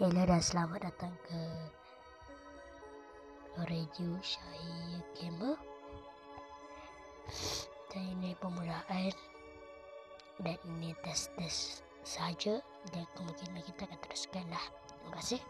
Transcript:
Eh, Hello dan selamat datang ke Radio Syahir Gamer Dan ini permulaan Dan ini test-test saja Dan kemungkinan kita akan teruskan lah. Terima kasih.